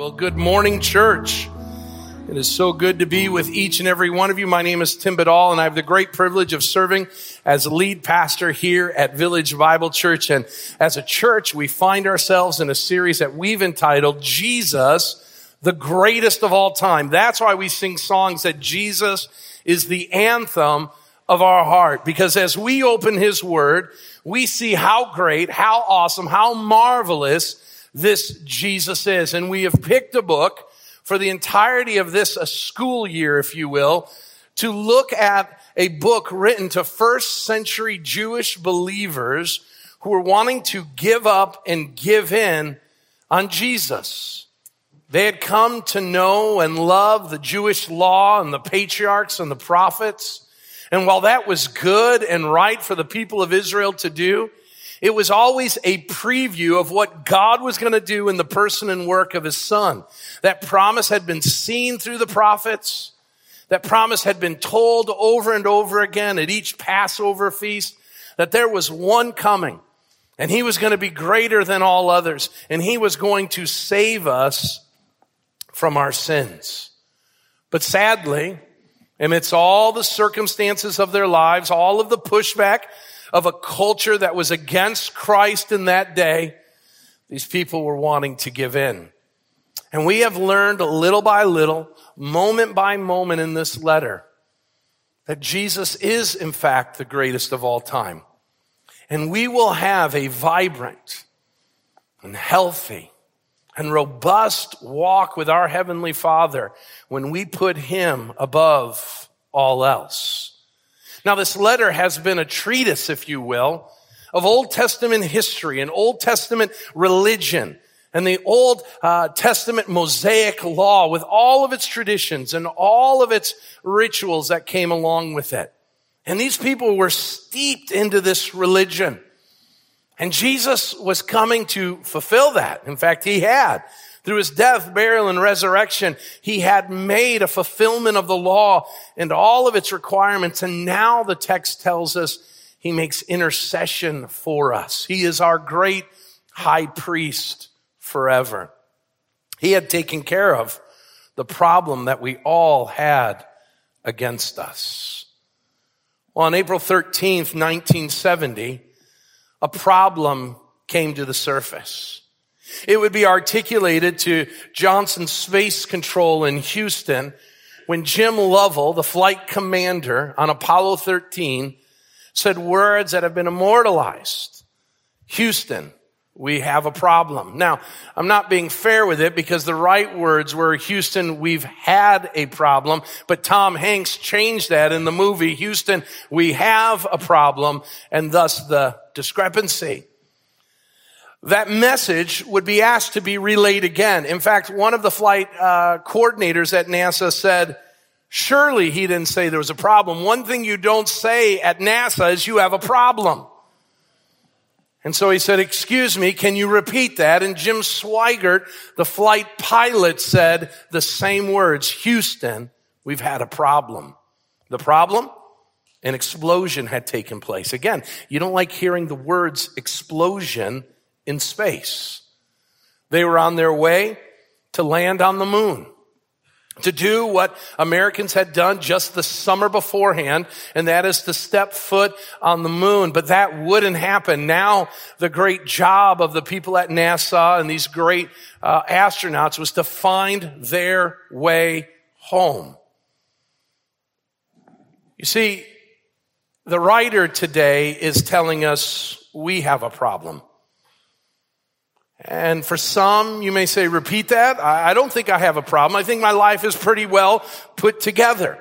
Well, good morning, church. It is so good to be with each and every one of you. My name is Tim Badal, and I have the great privilege of serving as lead pastor here at Village Bible Church. And as a church, we find ourselves in a series that we've entitled Jesus, the greatest of all time. That's why we sing songs that Jesus is the anthem of our heart. Because as we open His Word, we see how great, how awesome, how marvelous this Jesus is. And we have picked a book for the entirety of this school year, if you will, to look at a book written to first century Jewish believers who were wanting to give up and give in on Jesus. They had come to know and love the Jewish law and the patriarchs and the prophets. And while that was good and right for the people of Israel to do, it was always a preview of what God was going to do in the person and work of his son. That promise had been seen through the prophets. That promise had been told over and over again at each Passover feast that there was one coming and he was going to be greater than all others and he was going to save us from our sins. But sadly, amidst all the circumstances of their lives, all of the pushback of a culture that was against Christ in that day, these people were wanting to give in. And we have learned little by little, moment by moment in this letter, that Jesus is in fact the greatest of all time. And we will have a vibrant and healthy and robust walk with our Heavenly Father when we put Him above all else. Now, this letter has been a treatise, if you will, of Old Testament history and Old Testament religion and the Old uh, Testament Mosaic law with all of its traditions and all of its rituals that came along with it. And these people were steeped into this religion. And Jesus was coming to fulfill that. In fact, he had. Through his death, burial, and resurrection, he had made a fulfillment of the law and all of its requirements. And now the text tells us he makes intercession for us. He is our great high priest forever. He had taken care of the problem that we all had against us. Well, on April 13th, 1970, a problem came to the surface. It would be articulated to Johnson Space Control in Houston when Jim Lovell, the flight commander on Apollo 13, said words that have been immortalized. Houston, we have a problem. Now, I'm not being fair with it because the right words were Houston, we've had a problem, but Tom Hanks changed that in the movie Houston, we have a problem, and thus the discrepancy that message would be asked to be relayed again. In fact, one of the flight uh, coordinators at NASA said, surely he didn't say there was a problem. One thing you don't say at NASA is you have a problem. And so he said, excuse me, can you repeat that? And Jim Swigert, the flight pilot said the same words, Houston, we've had a problem. The problem? An explosion had taken place. Again, you don't like hearing the words explosion in space. They were on their way to land on the moon to do what Americans had done just the summer beforehand, and that is to step foot on the moon. But that wouldn't happen. Now, the great job of the people at NASA and these great uh, astronauts was to find their way home. You see, the writer today is telling us we have a problem. And for some, you may say, repeat that. I don't think I have a problem. I think my life is pretty well put together.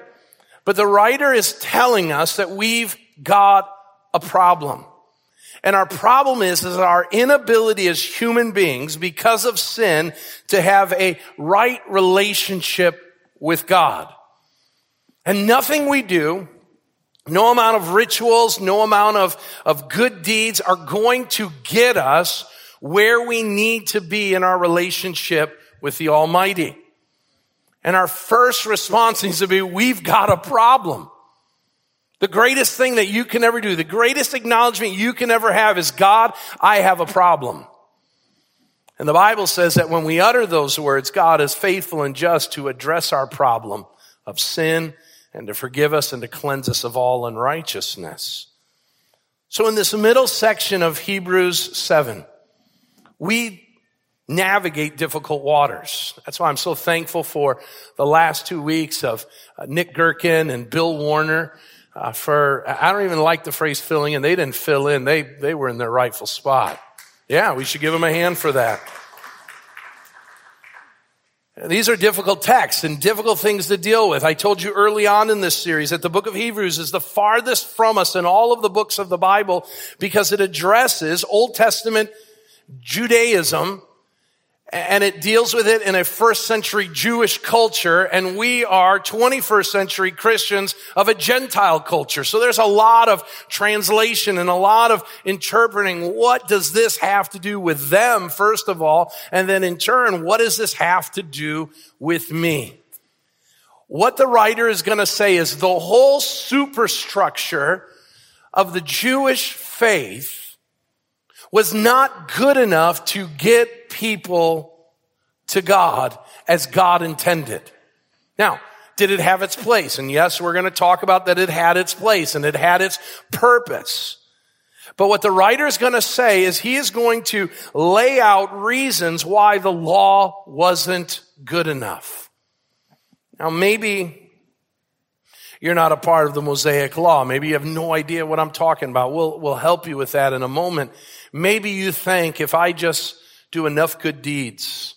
But the writer is telling us that we've got a problem. And our problem is, is our inability as human beings, because of sin, to have a right relationship with God. And nothing we do, no amount of rituals, no amount of, of good deeds are going to get us where we need to be in our relationship with the Almighty. And our first response needs to be, we've got a problem. The greatest thing that you can ever do, the greatest acknowledgement you can ever have is, God, I have a problem. And the Bible says that when we utter those words, God is faithful and just to address our problem of sin and to forgive us and to cleanse us of all unrighteousness. So in this middle section of Hebrews 7, we navigate difficult waters. That's why I'm so thankful for the last two weeks of uh, Nick Gherkin and Bill Warner. Uh, for I don't even like the phrase filling in. They didn't fill in. They they were in their rightful spot. Yeah, we should give them a hand for that. These are difficult texts and difficult things to deal with. I told you early on in this series that the book of Hebrews is the farthest from us in all of the books of the Bible because it addresses Old Testament Judaism and it deals with it in a first century Jewish culture, and we are 21st century Christians of a Gentile culture. So there's a lot of translation and a lot of interpreting. What does this have to do with them, first of all? And then in turn, what does this have to do with me? What the writer is going to say is the whole superstructure of the Jewish faith was not good enough to get people to God as God intended. Now, did it have its place? And yes, we're going to talk about that it had its place and it had its purpose. But what the writer is going to say is he is going to lay out reasons why the law wasn't good enough. Now, maybe you're not a part of the Mosaic law. Maybe you have no idea what I'm talking about. We'll, we'll help you with that in a moment. Maybe you think if I just do enough good deeds,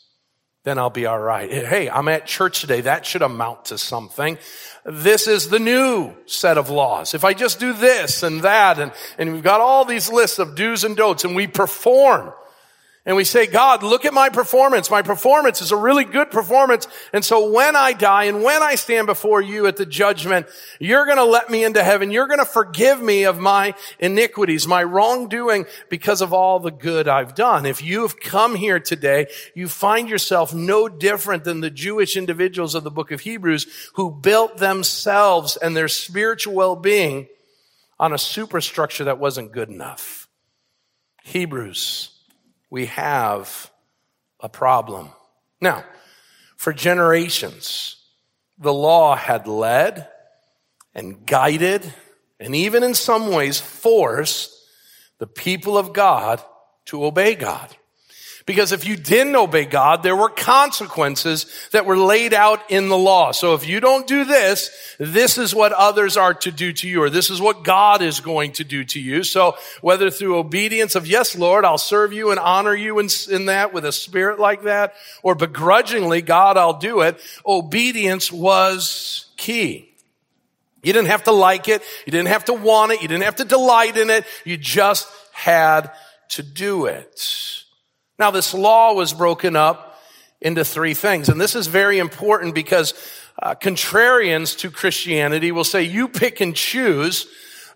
then I'll be all right. Hey, I'm at church today. That should amount to something. This is the new set of laws. If I just do this and that, and, and we've got all these lists of do's and don'ts, and we perform, and we say, God, look at my performance. My performance is a really good performance. And so when I die and when I stand before you at the judgment, you're going to let me into heaven. You're going to forgive me of my iniquities, my wrongdoing because of all the good I've done. If you have come here today, you find yourself no different than the Jewish individuals of the book of Hebrews who built themselves and their spiritual well-being on a superstructure that wasn't good enough. Hebrews we have a problem. Now, for generations, the law had led and guided and even in some ways forced the people of God to obey God. Because if you didn't obey God, there were consequences that were laid out in the law. So if you don't do this, this is what others are to do to you, or this is what God is going to do to you. So whether through obedience of, yes, Lord, I'll serve you and honor you in, in that with a spirit like that, or begrudgingly, God, I'll do it, obedience was key. You didn't have to like it. You didn't have to want it. You didn't have to delight in it. You just had to do it. Now, this law was broken up into three things. And this is very important because uh, contrarians to Christianity will say, you pick and choose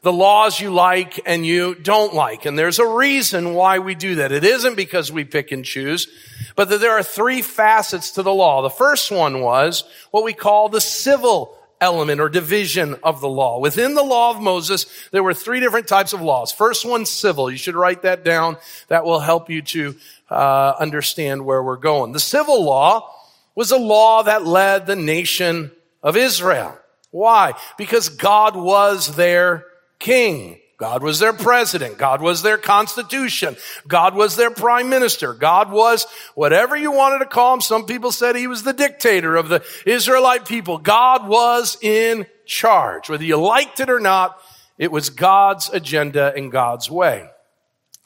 the laws you like and you don't like. And there's a reason why we do that. It isn't because we pick and choose, but that there are three facets to the law. The first one was what we call the civil element or division of the law. Within the law of Moses, there were three different types of laws. First one, civil. You should write that down. That will help you to uh, understand where we're going. The civil law was a law that led the nation of Israel. Why? Because God was their king. God was their president. God was their constitution. God was their prime minister. God was whatever you wanted to call him. Some people said he was the dictator of the Israelite people. God was in charge. Whether you liked it or not, it was God's agenda and God's way.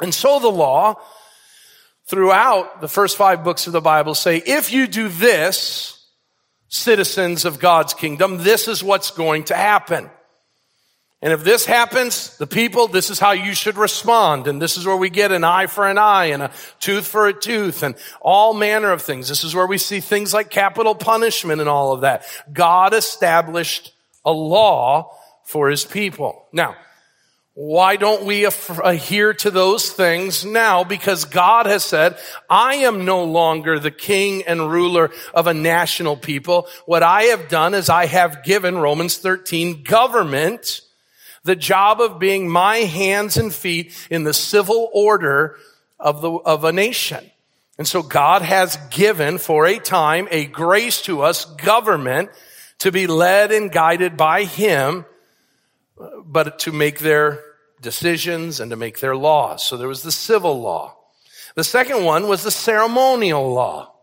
And so the law throughout the first five books of the Bible say, if you do this, citizens of God's kingdom, this is what's going to happen. And if this happens, the people, this is how you should respond. And this is where we get an eye for an eye and a tooth for a tooth and all manner of things. This is where we see things like capital punishment and all of that. God established a law for his people. Now, why don't we adhere to those things now? Because God has said, I am no longer the king and ruler of a national people. What I have done is I have given Romans 13 government the job of being my hands and feet in the civil order of the, of a nation. And so God has given for a time a grace to us, government, to be led and guided by Him, but to make their decisions and to make their laws. So there was the civil law. The second one was the ceremonial law.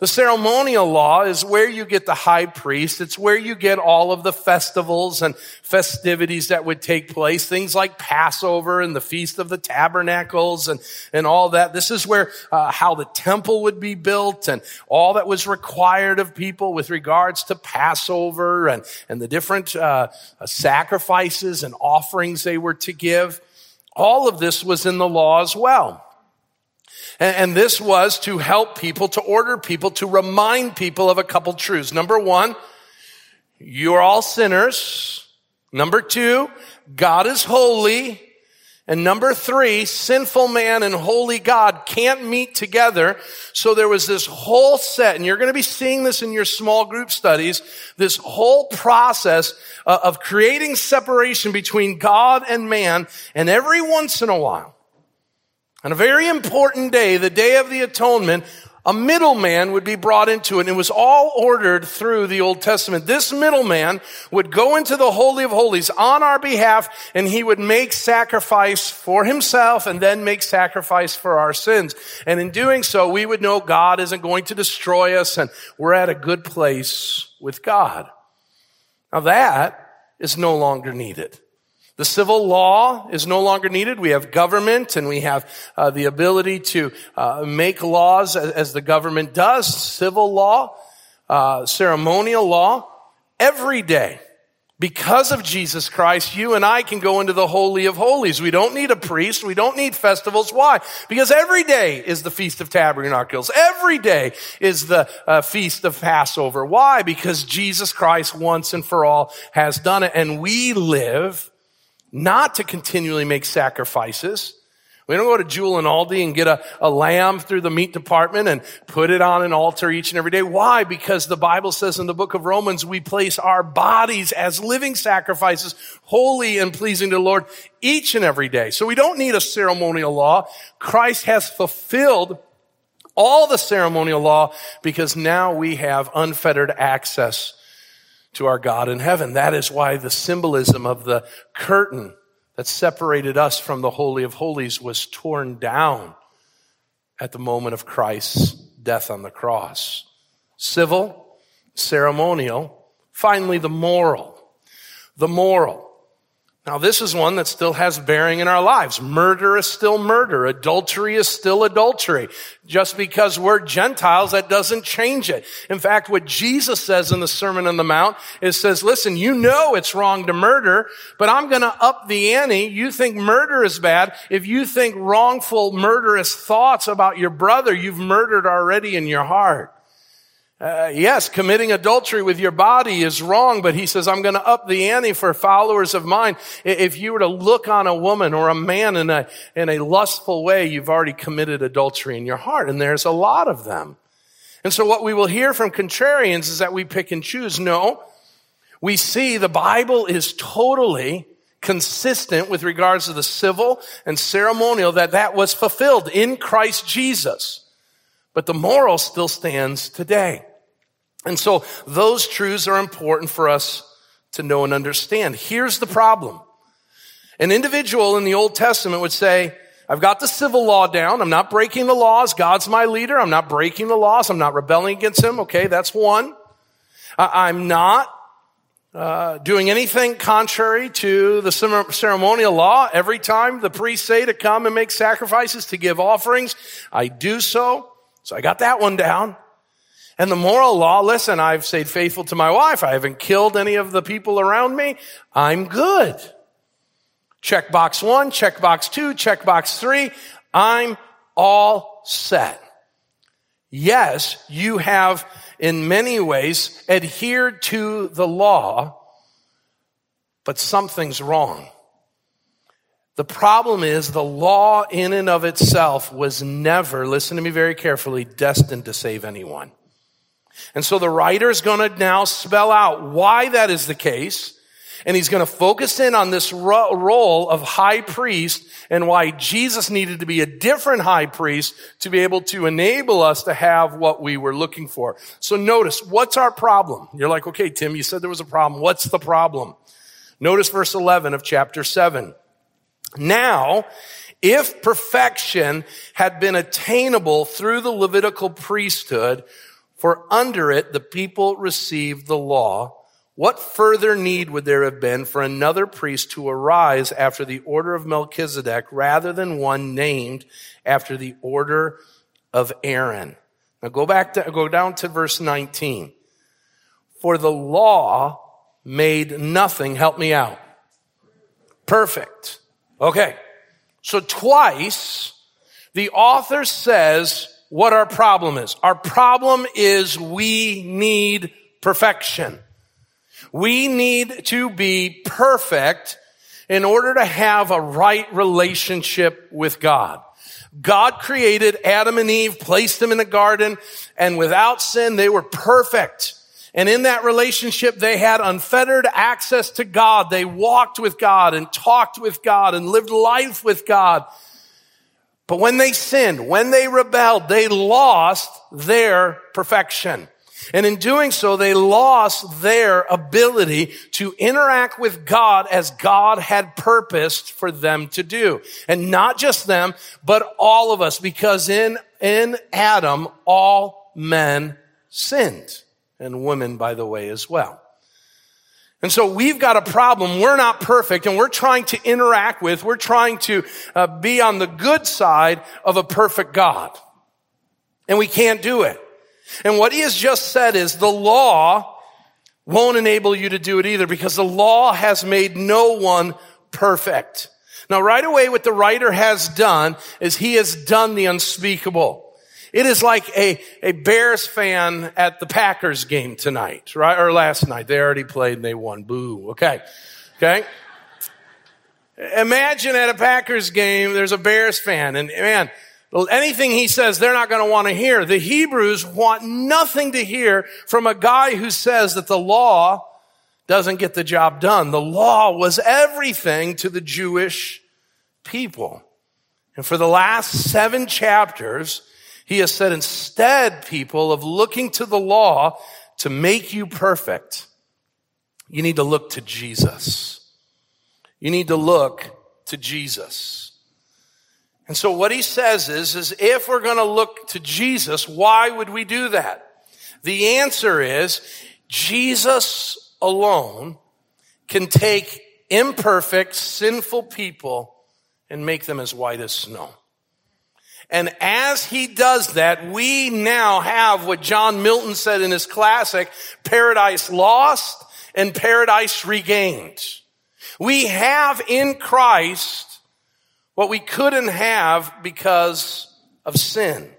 The ceremonial law is where you get the high priest. It's where you get all of the festivals and festivities that would take place. Things like Passover and the Feast of the Tabernacles and, and all that. This is where, uh, how the temple would be built and all that was required of people with regards to Passover and, and the different, uh, sacrifices and offerings they were to give. All of this was in the law as well. And, this was to help people, to order people, to remind people of a couple truths. Number one, you're all sinners. Number two, God is holy. And number three, sinful man and holy God can't meet together. So there was this whole set, and you're going to be seeing this in your small group studies, this whole process uh, of creating separation between God and man. And every once in a while, on a very important day, the day of the atonement, a middleman would be brought into it. And it was all ordered through the Old Testament. This middleman would go into the Holy of Holies on our behalf and he would make sacrifice for himself and then make sacrifice for our sins. And in doing so, we would know God isn't going to destroy us and we're at a good place with God. Now that is no longer needed. The civil law is no longer needed. We have government and we have uh, the ability to uh, make laws as, as, the government does. Civil law, uh, ceremonial law, every day. Because of Jesus Christ, you and I can go into the Holy of Holies. We don't need a priest. We don't need festivals. Why? Because every day is the Feast of Tabernacles. Every day is the uh, Feast of Passover. Why? Because Jesus Christ once and for all has done it. And we live not to continually make sacrifices. We don't go to Jewel and Aldi and get a, a lamb through the meat department and put it on an altar each and every day. Why? Because the Bible says in the book of Romans, we place our bodies as living sacrifices, holy and pleasing to the Lord each and every day. So we don't need a ceremonial law. Christ has fulfilled all the ceremonial law because now we have unfettered access to our God in heaven. That is why the symbolism of the curtain that separated us from the Holy of Holies was torn down at the moment of Christ's death on the cross. Civil, ceremonial, finally the moral. The moral. Now this is one that still has bearing in our lives. Murder is still murder. Adultery is still adultery. Just because we're Gentiles, that doesn't change it. In fact, what Jesus says in the Sermon on the Mount is says, listen, you know it's wrong to murder, but I'm gonna up the ante. You think murder is bad. If you think wrongful, murderous thoughts about your brother, you've murdered already in your heart. Uh, yes, committing adultery with your body is wrong, but he says, I'm going to up the ante for followers of mine. If you were to look on a woman or a man in a, in a lustful way, you've already committed adultery in your heart. And there's a lot of them. And so what we will hear from contrarians is that we pick and choose. No, we see the Bible is totally consistent with regards to the civil and ceremonial that that was fulfilled in Christ Jesus. But the moral still stands today. And so those truths are important for us to know and understand. Here's the problem. An individual in the Old Testament would say, I've got the civil law down. I'm not breaking the laws. God's my leader. I'm not breaking the laws. I'm not rebelling against him. Okay, that's one. I'm not uh, doing anything contrary to the ceremonial law. Every time the priests say to come and make sacrifices, to give offerings, I do so. So I got that one down. And the moral law, listen, I've stayed faithful to my wife. I haven't killed any of the people around me. I'm good. Check box one, check box two, check box three. I'm all set. Yes, you have in many ways adhered to the law, but something's wrong. The problem is the law in and of itself was never, listen to me very carefully, destined to save anyone. And so the writer is going to now spell out why that is the case And he's going to focus in on this ro- role of high priest and why Jesus needed to be a different high priest to be able to enable us to have what we were looking for. So notice, what's our problem? You're like, okay, Tim, you said there was a problem. What's the problem? Notice verse 11 of chapter 7. Now, if perfection had been attainable through the Levitical priesthood, for under it the people received the law, what further need would there have been for another priest to arise after the order of Melchizedek rather than one named after the order of Aaron? Now go back to, go down to verse 19. For the law made nothing, help me out. Perfect. Okay. So twice the author says what our problem is. Our problem is we need perfection. We need to be perfect in order to have a right relationship with God. God created Adam and Eve, placed them in the garden, and without sin, they were perfect. And in that relationship, they had unfettered access to God. They walked with God and talked with God and lived life with God. But when they sinned, when they rebelled, they lost their perfection. And in doing so, they lost their ability to interact with God as God had purposed for them to do. And not just them, but all of us, because in, in Adam, all men sinned. And women, by the way, as well. And so we've got a problem. We're not perfect and we're trying to interact with, we're trying to uh, be on the good side of a perfect God. And we can't do it. And what he has just said is the law won't enable you to do it either because the law has made no one perfect. Now, right away, what the writer has done is he has done the unspeakable. It is like a, a Bears fan at the Packers game tonight, right? Or last night. They already played and they won. Boo. Okay. Okay. Imagine at a Packers game, there's a Bears fan and man, anything he says, they're not going to want to hear. The Hebrews want nothing to hear from a guy who says that the law doesn't get the job done. The law was everything to the Jewish people. And for the last seven chapters, he has said instead, people, of looking to the law to make you perfect, you need to look to Jesus. You need to look to Jesus. And so what he says is, is if we're going to look to Jesus, why would we do that? The answer is Jesus alone can take imperfect, sinful people and make them as white as snow. And as he does that, we now have what John Milton said in his classic, paradise lost and paradise regained. We have in Christ what we couldn't have because of sin.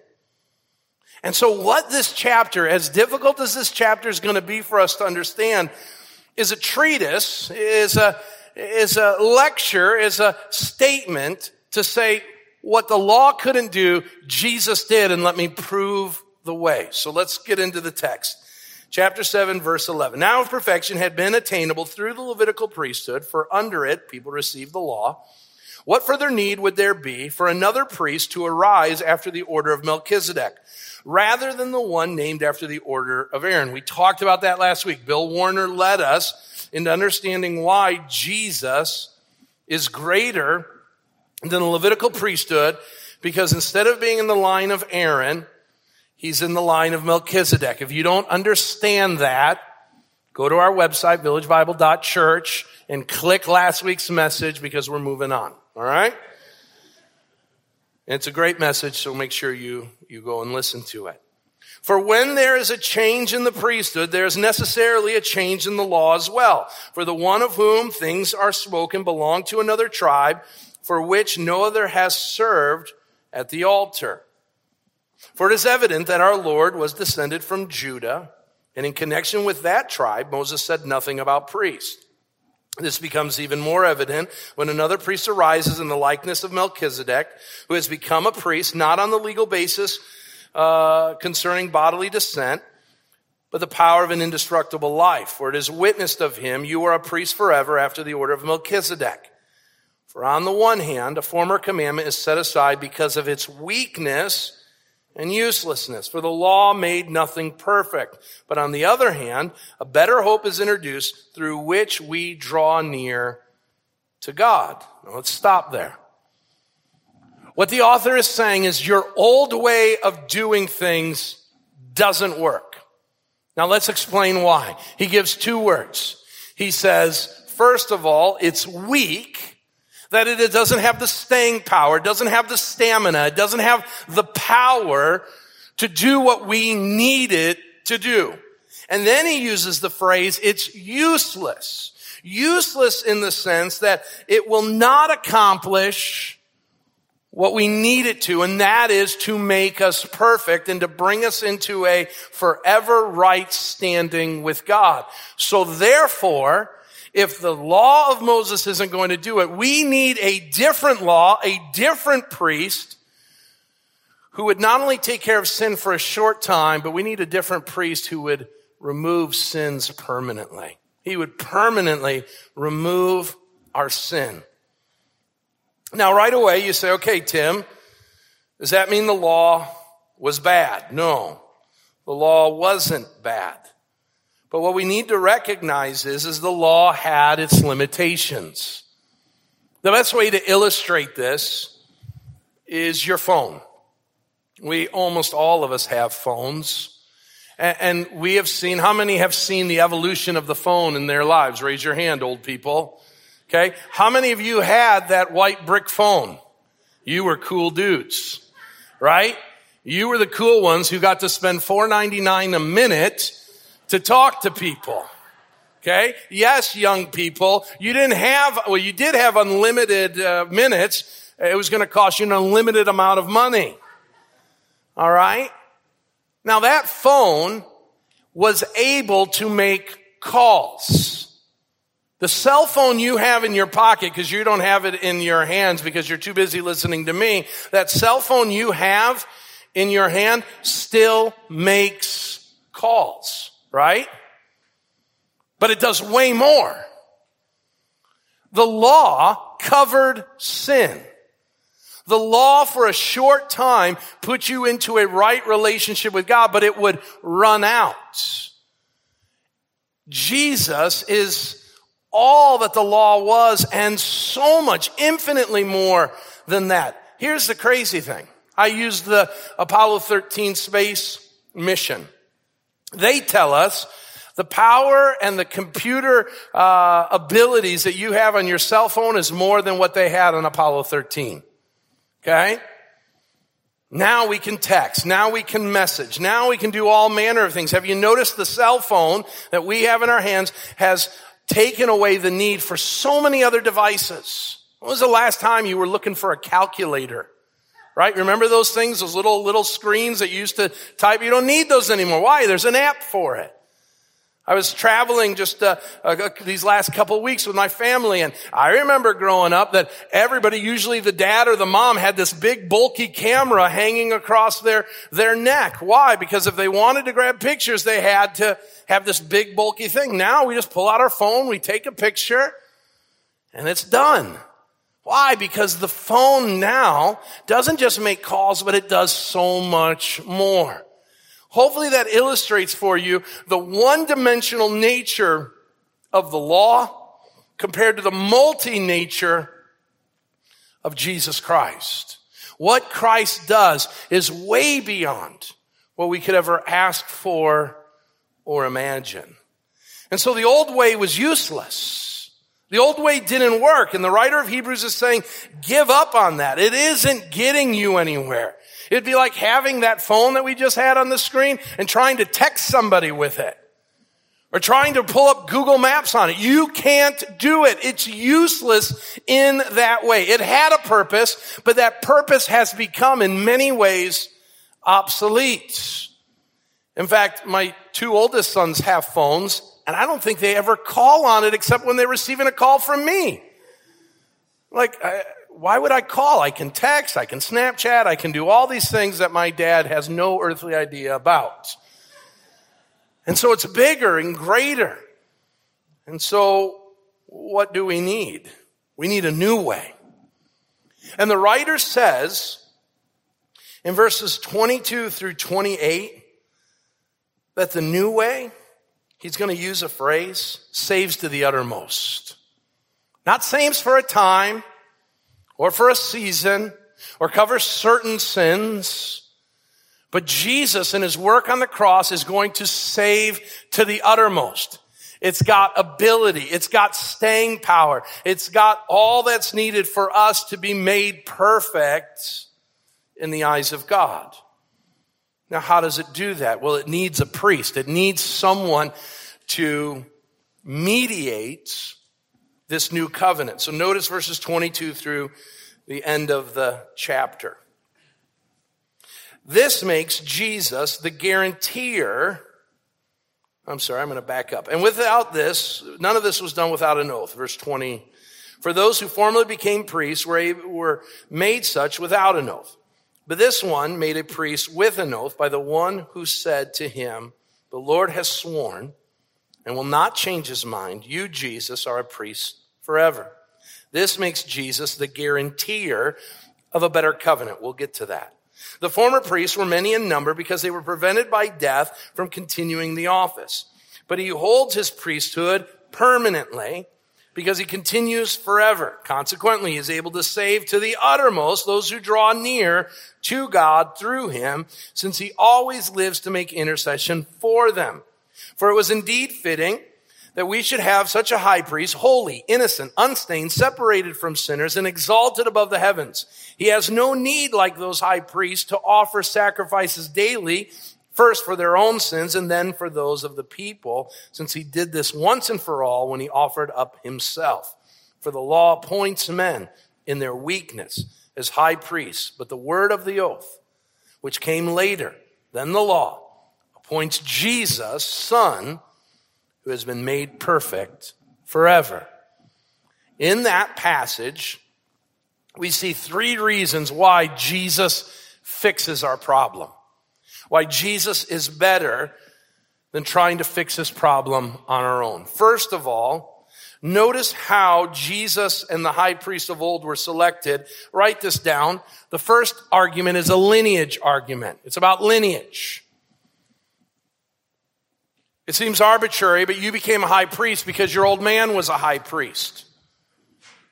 And so what this chapter, as difficult as this chapter is going to be for us to understand, is a treatise, is a, is a lecture, is a statement to say what the law couldn't do, Jesus did, and let me prove the way. So let's get into the text. Chapter 7, verse 11. Now if perfection had been attainable through the Levitical priesthood, for under it people received the law, what further need would there be for another priest to arise after the order of Melchizedek, rather than the one named after the order of Aaron? We talked about that last week. Bill Warner led us into understanding why Jesus is greater than the Levitical priesthood, because instead of being in the line of Aaron, he's in the line of Melchizedek. If you don't understand that, go to our website, villagebible.church, and click last week's message because we're moving on. All right? And it's a great message, so make sure you, you go and listen to it. For when there is a change in the priesthood, there is necessarily a change in the law as well. For the one of whom things are spoken belonged to another tribe, for which no other has served at the altar. For it is evident that our Lord was descended from Judah, and in connection with that tribe, Moses said nothing about priests. This becomes even more evident when another priest arises in the likeness of Melchizedek, who has become a priest not on the legal basis uh, concerning bodily descent, but the power of an indestructible life. For it is witnessed of him, you are a priest forever after the order of Melchizedek. For on the one hand, a former commandment is set aside because of its weakness and uselessness, for the law made nothing perfect. But on the other hand, a better hope is introduced through which we draw near to God. Now let's stop there. What the author is saying is your old way of doing things doesn't work. Now let's explain why. He gives two words. He says, first of all, it's weak, that it doesn't have the staying power, doesn't have the stamina, it doesn't have the power to do what we need it to do. And then he uses the phrase, it's useless. Useless in the sense that it will not accomplish what we need it to, and that is to make us perfect and to bring us into a forever right standing with God. So therefore, if the law of Moses isn't going to do it, we need a different law, a different priest who would not only take care of sin for a short time, but we need a different priest who would remove sins permanently. He would permanently remove our sin. Now, right away, you say, okay, Tim, does that mean the law was bad? No, the law wasn't bad. But what we need to recognize is, is the law had its limitations. The best way to illustrate this is your phone. We, almost all of us have phones. And we have seen, how many have seen the evolution of the phone in their lives? Raise your hand, old people. Okay. How many of you had that white brick phone? You were cool dudes, right? You were the cool ones who got to spend $4.99 a minute to talk to people. Okay. Yes, young people, you didn't have, well, you did have unlimited uh, minutes. It was going to cost you an unlimited amount of money. All right. Now that phone was able to make calls. The cell phone you have in your pocket, because you don't have it in your hands because you're too busy listening to me, that cell phone you have in your hand still makes calls, right? But it does way more. The law covered sin. The law for a short time put you into a right relationship with God, but it would run out. Jesus is all that the law was and so much, infinitely more than that. Here's the crazy thing. I used the Apollo 13 space mission. They tell us the power and the computer uh, abilities that you have on your cell phone is more than what they had on Apollo 13. Okay? Now we can text. Now we can message. Now we can do all manner of things. Have you noticed the cell phone that we have in our hands has taken away the need for so many other devices. When was the last time you were looking for a calculator? Right? Remember those things, those little, little screens that you used to type? You don't need those anymore. Why? There's an app for it. I was traveling just uh, uh, these last couple weeks with my family, and I remember growing up that everybody, usually the dad or the mom, had this big bulky camera hanging across their their neck. Why? Because if they wanted to grab pictures, they had to have this big bulky thing. Now we just pull out our phone, we take a picture, and it's done. Why? Because the phone now doesn't just make calls, but it does so much more. Hopefully that illustrates for you the one-dimensional nature of the law compared to the multi-nature of Jesus Christ. What Christ does is way beyond what we could ever ask for or imagine. And so the old way was useless. The old way didn't work. And the writer of Hebrews is saying, give up on that. It isn't getting you anywhere. It'd be like having that phone that we just had on the screen and trying to text somebody with it. Or trying to pull up Google Maps on it. You can't do it. It's useless in that way. It had a purpose, but that purpose has become in many ways obsolete. In fact, my two oldest sons have phones and I don't think they ever call on it except when they're receiving a call from me. Like, why would I call? I can text, I can Snapchat, I can do all these things that my dad has no earthly idea about. And so it's bigger and greater. And so what do we need? We need a new way. And the writer says in verses 22 through 28 that the new way, he's going to use a phrase, saves to the uttermost. Not saves for a time or for a season or covers certain sins. But Jesus in his work on the cross is going to save to the uttermost. It's got ability. It's got staying power. It's got all that's needed for us to be made perfect in the eyes of God. Now, how does it do that? Well, it needs a priest. It needs someone to mediate this new covenant. So notice verses 22 through the end of the chapter. This makes Jesus the guarantor. I'm sorry, I'm going to back up. And without this, none of this was done without an oath. Verse 20. For those who formerly became priests were, were made such without an oath. But this one made a priest with an oath by the one who said to him, The Lord has sworn and will not change his mind. You, Jesus, are a priest forever. This makes Jesus the guarantor of a better covenant. We'll get to that. The former priests were many in number because they were prevented by death from continuing the office. But he holds his priesthood permanently because he continues forever. Consequently, he is able to save to the uttermost those who draw near to God through him, since he always lives to make intercession for them. For it was indeed fitting that we should have such a high priest, holy, innocent, unstained, separated from sinners, and exalted above the heavens. He has no need, like those high priests, to offer sacrifices daily, first for their own sins and then for those of the people, since he did this once and for all when he offered up himself. For the law appoints men in their weakness as high priests, but the word of the oath, which came later than the law, appoints Jesus, son, who has been made perfect forever. In that passage, we see three reasons why Jesus fixes our problem. Why Jesus is better than trying to fix this problem on our own. First of all, notice how Jesus and the high priest of old were selected. Write this down. The first argument is a lineage argument. It's about lineage. It seems arbitrary, but you became a high priest because your old man was a high priest.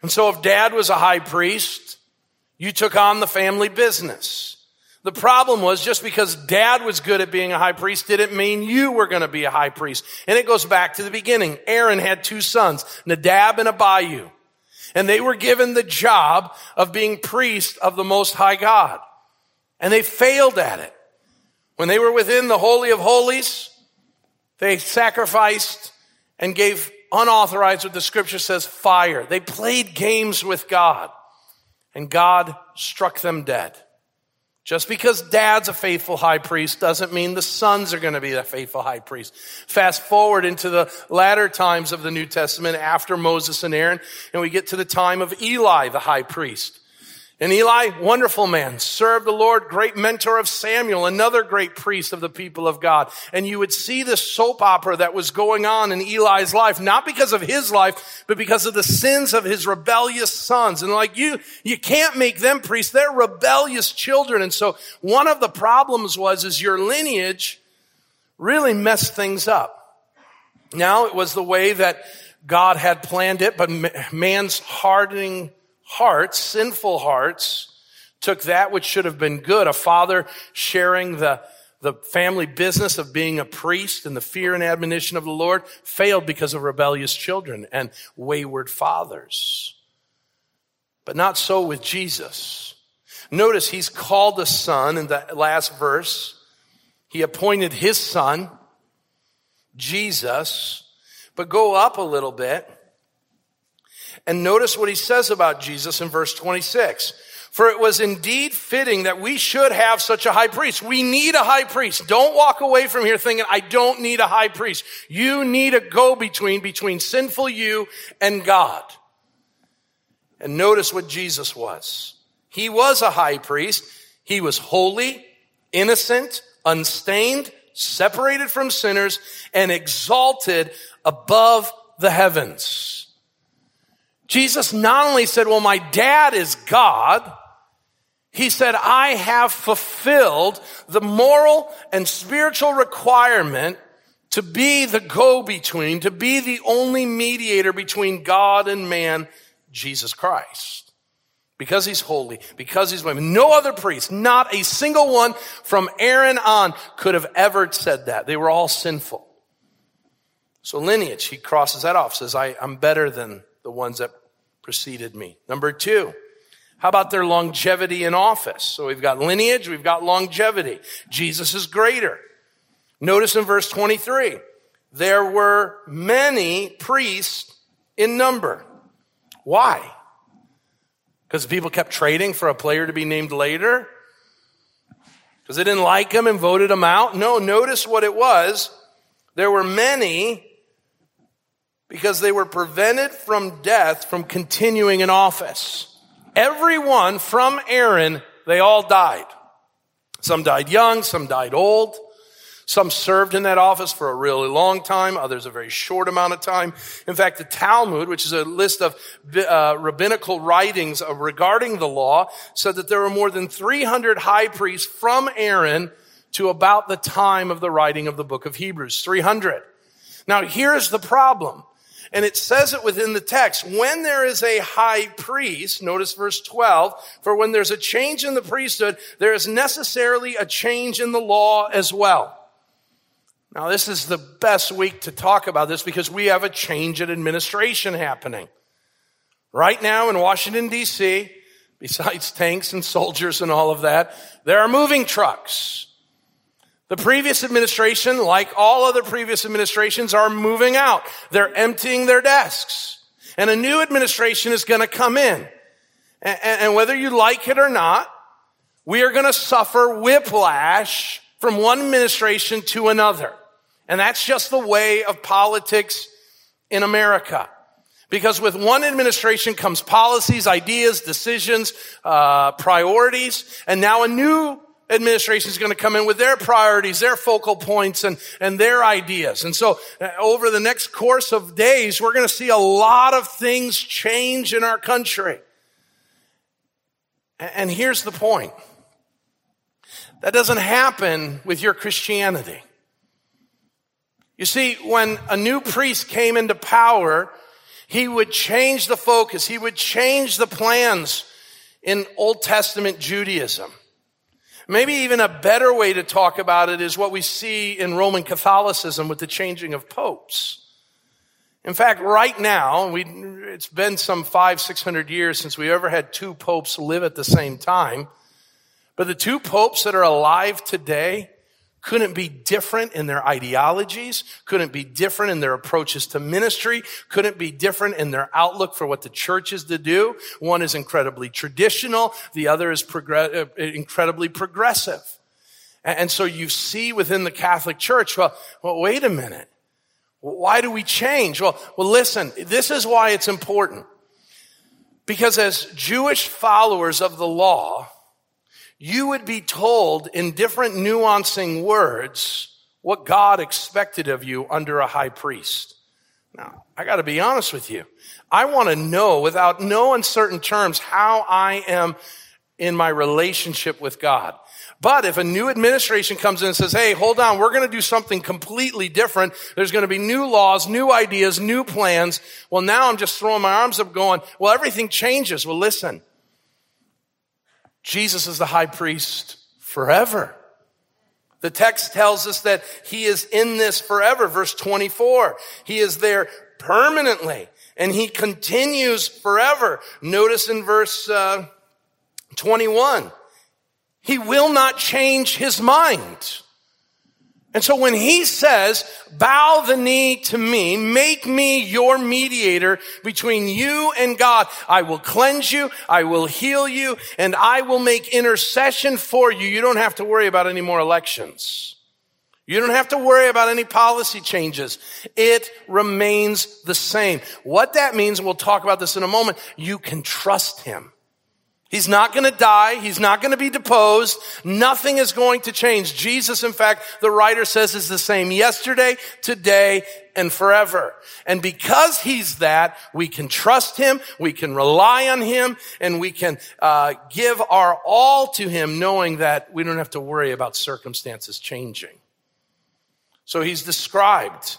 And so if dad was a high priest, you took on the family business. The problem was just because dad was good at being a high priest didn't mean you were going to be a high priest. And it goes back to the beginning. Aaron had two sons, Nadab and Abihu. And they were given the job of being priest of the Most High God. And they failed at it. When they were within the Holy of Holies, they sacrificed and gave unauthorized, what the scripture says, fire. They played games with God and God struck them dead. Just because dad's a faithful high priest doesn't mean the sons are going to be a faithful high priest. Fast forward into the latter times of the New Testament after Moses and Aaron, and we get to the time of Eli, the high priest. And Eli, wonderful man, served the Lord, great mentor of Samuel, another great priest of the people of God. And you would see the soap opera that was going on in Eli's life, not because of his life, but because of the sins of his rebellious sons. And like you, you can't make them priests. They're rebellious children. And so one of the problems was, is your lineage really messed things up. Now it was the way that God had planned it, but man's hardening hearts, sinful hearts, took that which should have been good, a father sharing the, the family business of being a priest and the fear and admonition of the Lord, failed because of rebellious children and wayward fathers. But not so with Jesus. Notice he's called a son in the last verse. He appointed his son, Jesus, but go up a little bit and notice what he says about Jesus in verse 26. For it was indeed fitting that we should have such a high priest. We need a high priest. Don't walk away from here thinking, I don't need a high priest. You need a go-between between sinful you and God. And notice what Jesus was. He was a high priest. He was holy, innocent, unstained, separated from sinners, and exalted above the heavens. Jesus not only said, well, my dad is God, he said, I have fulfilled the moral and spiritual requirement to be the go-between, to be the only mediator between God and man, Jesus Christ. Because he's holy, because he's women. No other priest, not a single one from Aaron on could have ever said that. They were all sinful. So lineage, he crosses that off, says, I, I'm better than the ones that preceded me. Number two, how about their longevity in office? So we've got lineage, we've got longevity. Jesus is greater. Notice in verse 23, there were many priests in number. Why? Because people kept trading for a player to be named later? Because they didn't like him and voted him out? No, notice what it was. There were many because they were prevented from death from continuing in office. Everyone from Aaron, they all died. Some died young, some died old. Some served in that office for a really long time, others a very short amount of time. In fact, the Talmud, which is a list of uh, rabbinical writings regarding the law, said that there were more than 300 high priests from Aaron to about the time of the writing of the book of Hebrews. 300. Now, here's the problem. And it says it within the text. When there is a high priest, notice verse 12, for when there's a change in the priesthood, there is necessarily a change in the law as well. Now, this is the best week to talk about this because we have a change in administration happening. Right now in Washington, D.C., besides tanks and soldiers and all of that, there are moving trucks. The previous administration, like all other previous administrations, are moving out. They're emptying their desks. And a new administration is going to come in. And, and whether you like it or not, we are going to suffer whiplash from one administration to another. And that's just the way of politics in America. Because with one administration comes policies, ideas, decisions, uh, priorities, and now a new administration is going to come in with their priorities, their focal points, and, and their ideas. And so uh, over the next course of days, we're going to see a lot of things change in our country. And here's the point. That doesn't happen with your Christianity. You see, when a new priest came into power, he would change the focus. He would change the plans in Old Testament Judaism. Maybe even a better way to talk about it is what we see in Roman Catholicism with the changing of popes. In fact, right now, we, it's been some five, six hundred years since we ever had two popes live at the same time. But the two popes that are alive today couldn't be different in their ideologies, couldn't be different in their approaches to ministry, couldn't be different in their outlook for what the church is to do. One is incredibly traditional, the other is uh, incredibly progressive. And so you see within the Catholic Church, well, well, wait a minute. Why do we change? Well, well, listen, this is why it's important. Because as Jewish followers of the law, you would be told in different nuancing words what God expected of you under a high priest. Now, I got to be honest with you. I want to know without no uncertain terms how I am in my relationship with God. But if a new administration comes in and says, hey, hold on, we're going to do something completely different. There's going to be new laws, new ideas, new plans. Well, now I'm just throwing my arms up going, well, everything changes. Well, listen, Jesus is the high priest forever. The text tells us that he is in this forever. Verse 24. He is there permanently and he continues forever. Notice in verse uh, 21. He will not change his mind. And so when he says, bow the knee to me, make me your mediator between you and God, I will cleanse you, I will heal you, and I will make intercession for you. You don't have to worry about any more elections. You don't have to worry about any policy changes. It remains the same. What that means, we'll talk about this in a moment, you can trust him. He's not going to die. He's not going to be deposed. Nothing is going to change. Jesus, in fact, the writer says is the same yesterday, today, and forever. And because he's that, we can trust him, we can rely on him, and we can uh, give our all to him, knowing that we don't have to worry about circumstances changing. So he's described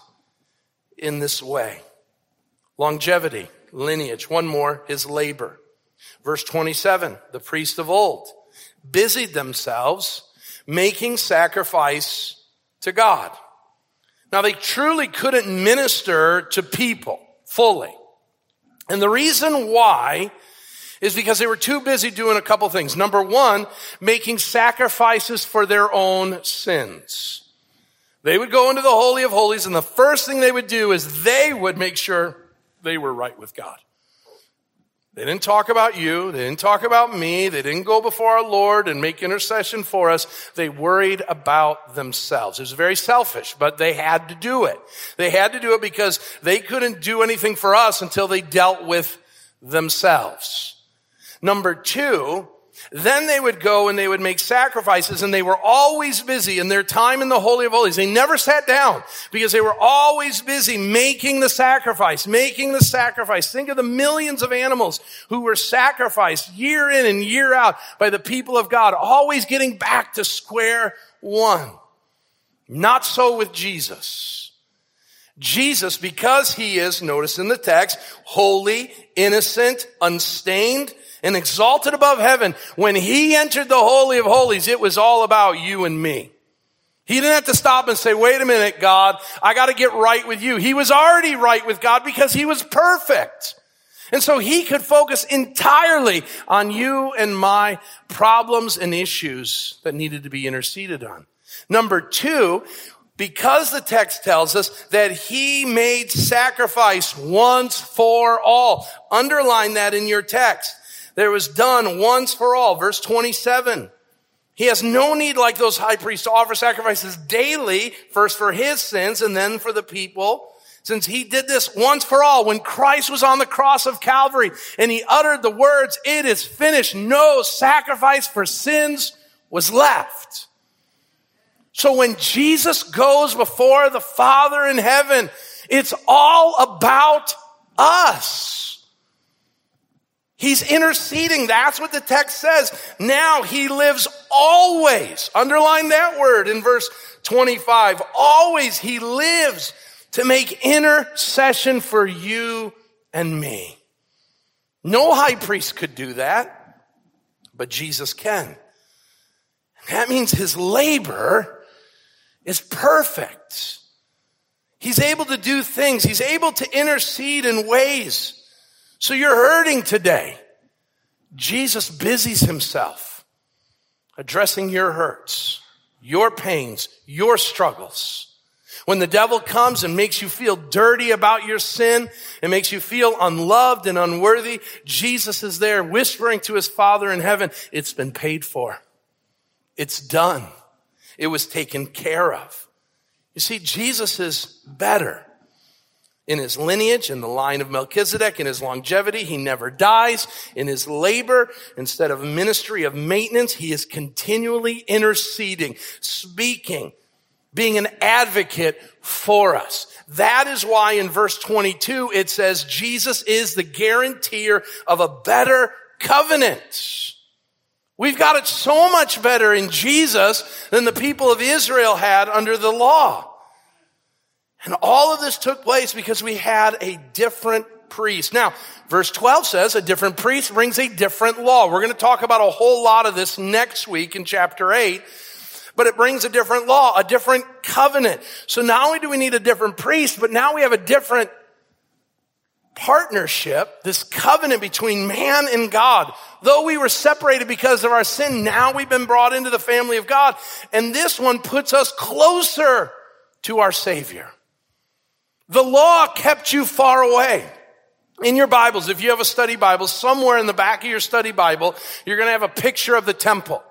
in this way. Longevity, lineage. One more, his labor. Verse 27, the priests of old busied themselves making sacrifice to God. Now they truly couldn't minister to people fully. And the reason why is because they were too busy doing a couple things. Number one, making sacrifices for their own sins. They would go into the Holy of Holies and the first thing they would do is they would make sure they were right with God. They didn't talk about you. They didn't talk about me. They didn't go before our Lord and make intercession for us. They worried about themselves. It was very selfish, but they had to do it. They had to do it because they couldn't do anything for us until they dealt with themselves. Number two, then they would go and they would make sacrifices and they were always busy in their time in the Holy of Holies. They never sat down because they were always busy making the sacrifice, making the sacrifice. Think of the millions of animals who were sacrificed year in and year out by the people of God, always getting back to square one. Not so with Jesus. Jesus, because he is, notice in the text, holy, innocent, unstained, and exalted above heaven, when he entered the Holy of Holies, it was all about you and me. He didn't have to stop and say, wait a minute, God, I got to get right with you. He was already right with God because he was perfect. And so he could focus entirely on you and my problems and issues that needed to be interceded on. Number two, because the text tells us that he made sacrifice once for all. Underline that in your text. There was done once for all. Verse 27. He has no need like those high priests to offer sacrifices daily, first for his sins and then for the people. Since he did this once for all, when Christ was on the cross of Calvary and he uttered the words, it is finished, no sacrifice for sins was left. So when Jesus goes before the Father in heaven, it's all about us. He's interceding. That's what the text says. Now he lives always. Underline that word in verse 25. Always he lives to make intercession for you and me. No high priest could do that, but Jesus can. That means his labor is perfect. He's able to do things. He's able to intercede in ways so you're hurting today. Jesus busies himself addressing your hurts, your pains, your struggles. When the devil comes and makes you feel dirty about your sin and makes you feel unloved and unworthy, Jesus is there whispering to his Father in heaven, it's been paid for. It's done. It was taken care of. You see, Jesus is better in his lineage, in the line of Melchizedek, in his longevity. He never dies. In his labor, instead of ministry of maintenance, he is continually interceding, speaking, being an advocate for us. That is why in verse 22 it says Jesus is the guarantor of a better covenant. We've got it so much better in Jesus than the people of Israel had under the law. And all of this took place because we had a different priest. Now, verse 12 says a different priest brings a different law. We're going to talk about a whole lot of this next week in chapter 8. But it brings a different law, a different covenant. So not only do we need a different priest, but now we have a different partnership, this covenant between man and God. Though we were separated because of our sin, now we've been brought into the family of God. And this one puts us closer to our Savior. The law kept you far away. In your Bibles, if you have a study Bible, somewhere in the back of your study Bible, you're going to have a picture of the temple.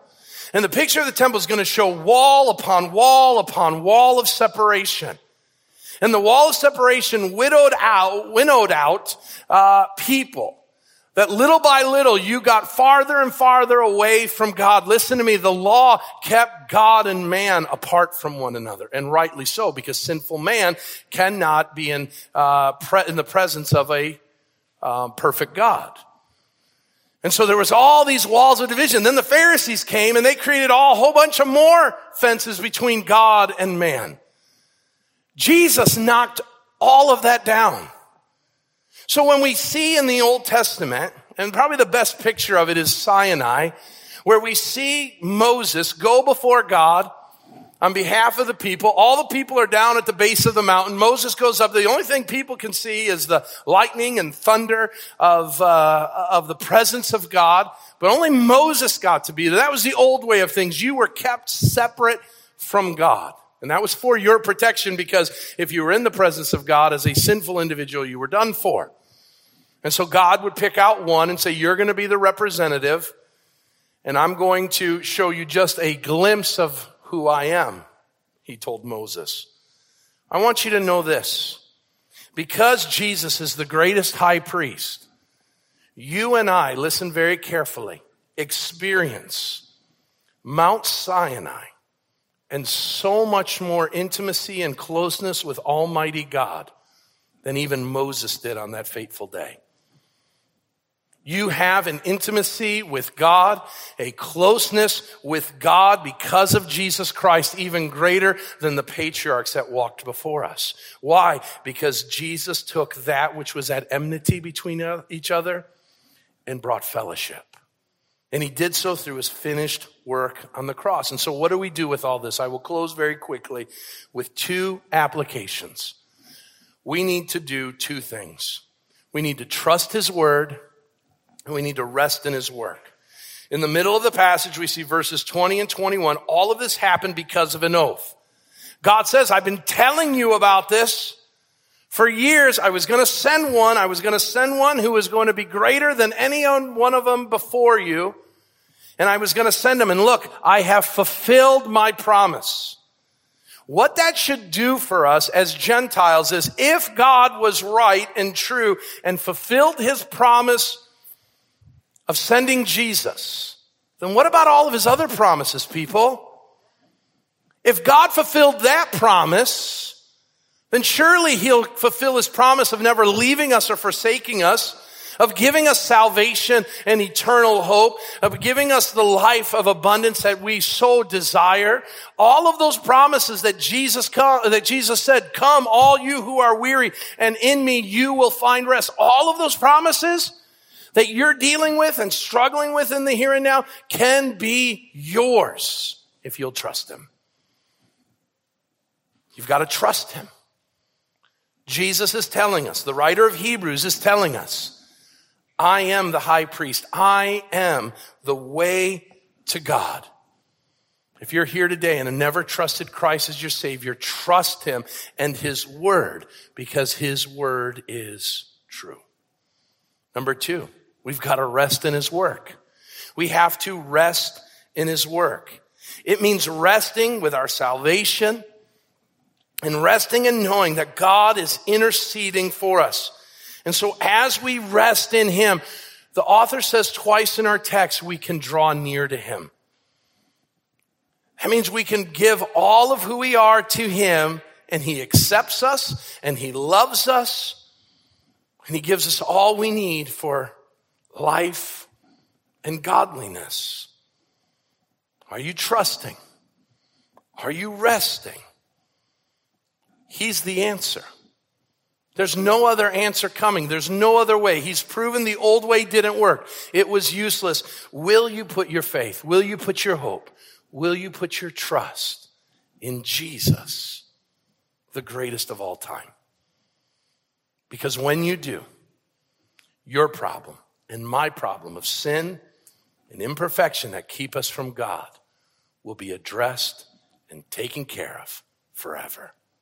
And the picture of the temple is going to show wall upon wall upon wall of separation. And the wall of separation widowed out, winnowed out uh, people That little by little you got farther and farther away from God. Listen to me. The law kept God and man apart from one another, and rightly so, because sinful man cannot be in, uh, pre- in the presence of a uh, perfect God. And so there was all these walls of division. Then the Pharisees came and they created all a whole bunch of more fences between God and man. Jesus knocked all of that down. So when we see in the Old Testament, and probably the best picture of it is Sinai, where we see Moses go before God on behalf of the people. All the people are down at the base of the mountain. Moses goes up. The only thing people can see is the lightning and thunder of, uh, of the presence of God. But only Moses got to be there. That was the old way of things. You were kept separate from God. And that was for your protection because if you were in the presence of God as a sinful individual, you were done for. And so God would pick out one and say, you're going to be the representative and I'm going to show you just a glimpse of who I am, he told Moses. I want you to know this. Because Jesus is the greatest high priest, you and I, listen very carefully, experience Mount Sinai and so much more intimacy and closeness with Almighty God than even Moses did on that fateful day. You have an intimacy with God, a closeness with God because of Jesus Christ, even greater than the patriarchs that walked before us. Why? Because Jesus took that which was at enmity between uh, each other and brought fellowship. And he did so through his finished work on the cross. And so what do we do with all this? I will close very quickly with two applications. We need to do two things. We need to trust his word and we need to rest in his work. In the middle of the passage, we see verses 20 and 21. All of this happened because of an oath. God says, I've been telling you about this for years. I was going to send one. I was going to send one who was going to be greater than any one of them before you. And I was going to send him. And look, I have fulfilled my promise. What that should do for us as Gentiles is if God was right and true and fulfilled his promise of sending Jesus, then what about all of his other promises, people? If God fulfilled that promise, then surely he'll fulfill his promise of never leaving us or forsaking us, of giving us salvation and eternal hope, of giving us the life of abundance that we so desire. All of those promises that Jesus come, that Jesus said, come all you who are weary and in me you will find rest. All of those promises, that you're dealing with and struggling with in the here and now can be yours if you'll trust Him. You've got to trust Him. Jesus is telling us, the writer of Hebrews is telling us, I am the high priest. I am the way to God. If you're here today and have never trusted Christ as your Savior, trust Him and His Word because His Word is true. Number two, We've got to rest in his work. We have to rest in his work. It means resting with our salvation and resting and knowing that God is interceding for us. And so as we rest in him, the author says twice in our text, we can draw near to him. That means we can give all of who we are to him and he accepts us and he loves us and he gives us all we need for life, and godliness? Are you trusting? Are you resting? He's the answer. There's no other answer coming. There's no other way. He's proven the old way didn't work. It was useless. Will you put your faith? Will you put your hope? Will you put your trust in Jesus, the greatest of all time? Because when you do, your problem and my problem of sin and imperfection that keep us from God will be addressed and taken care of forever.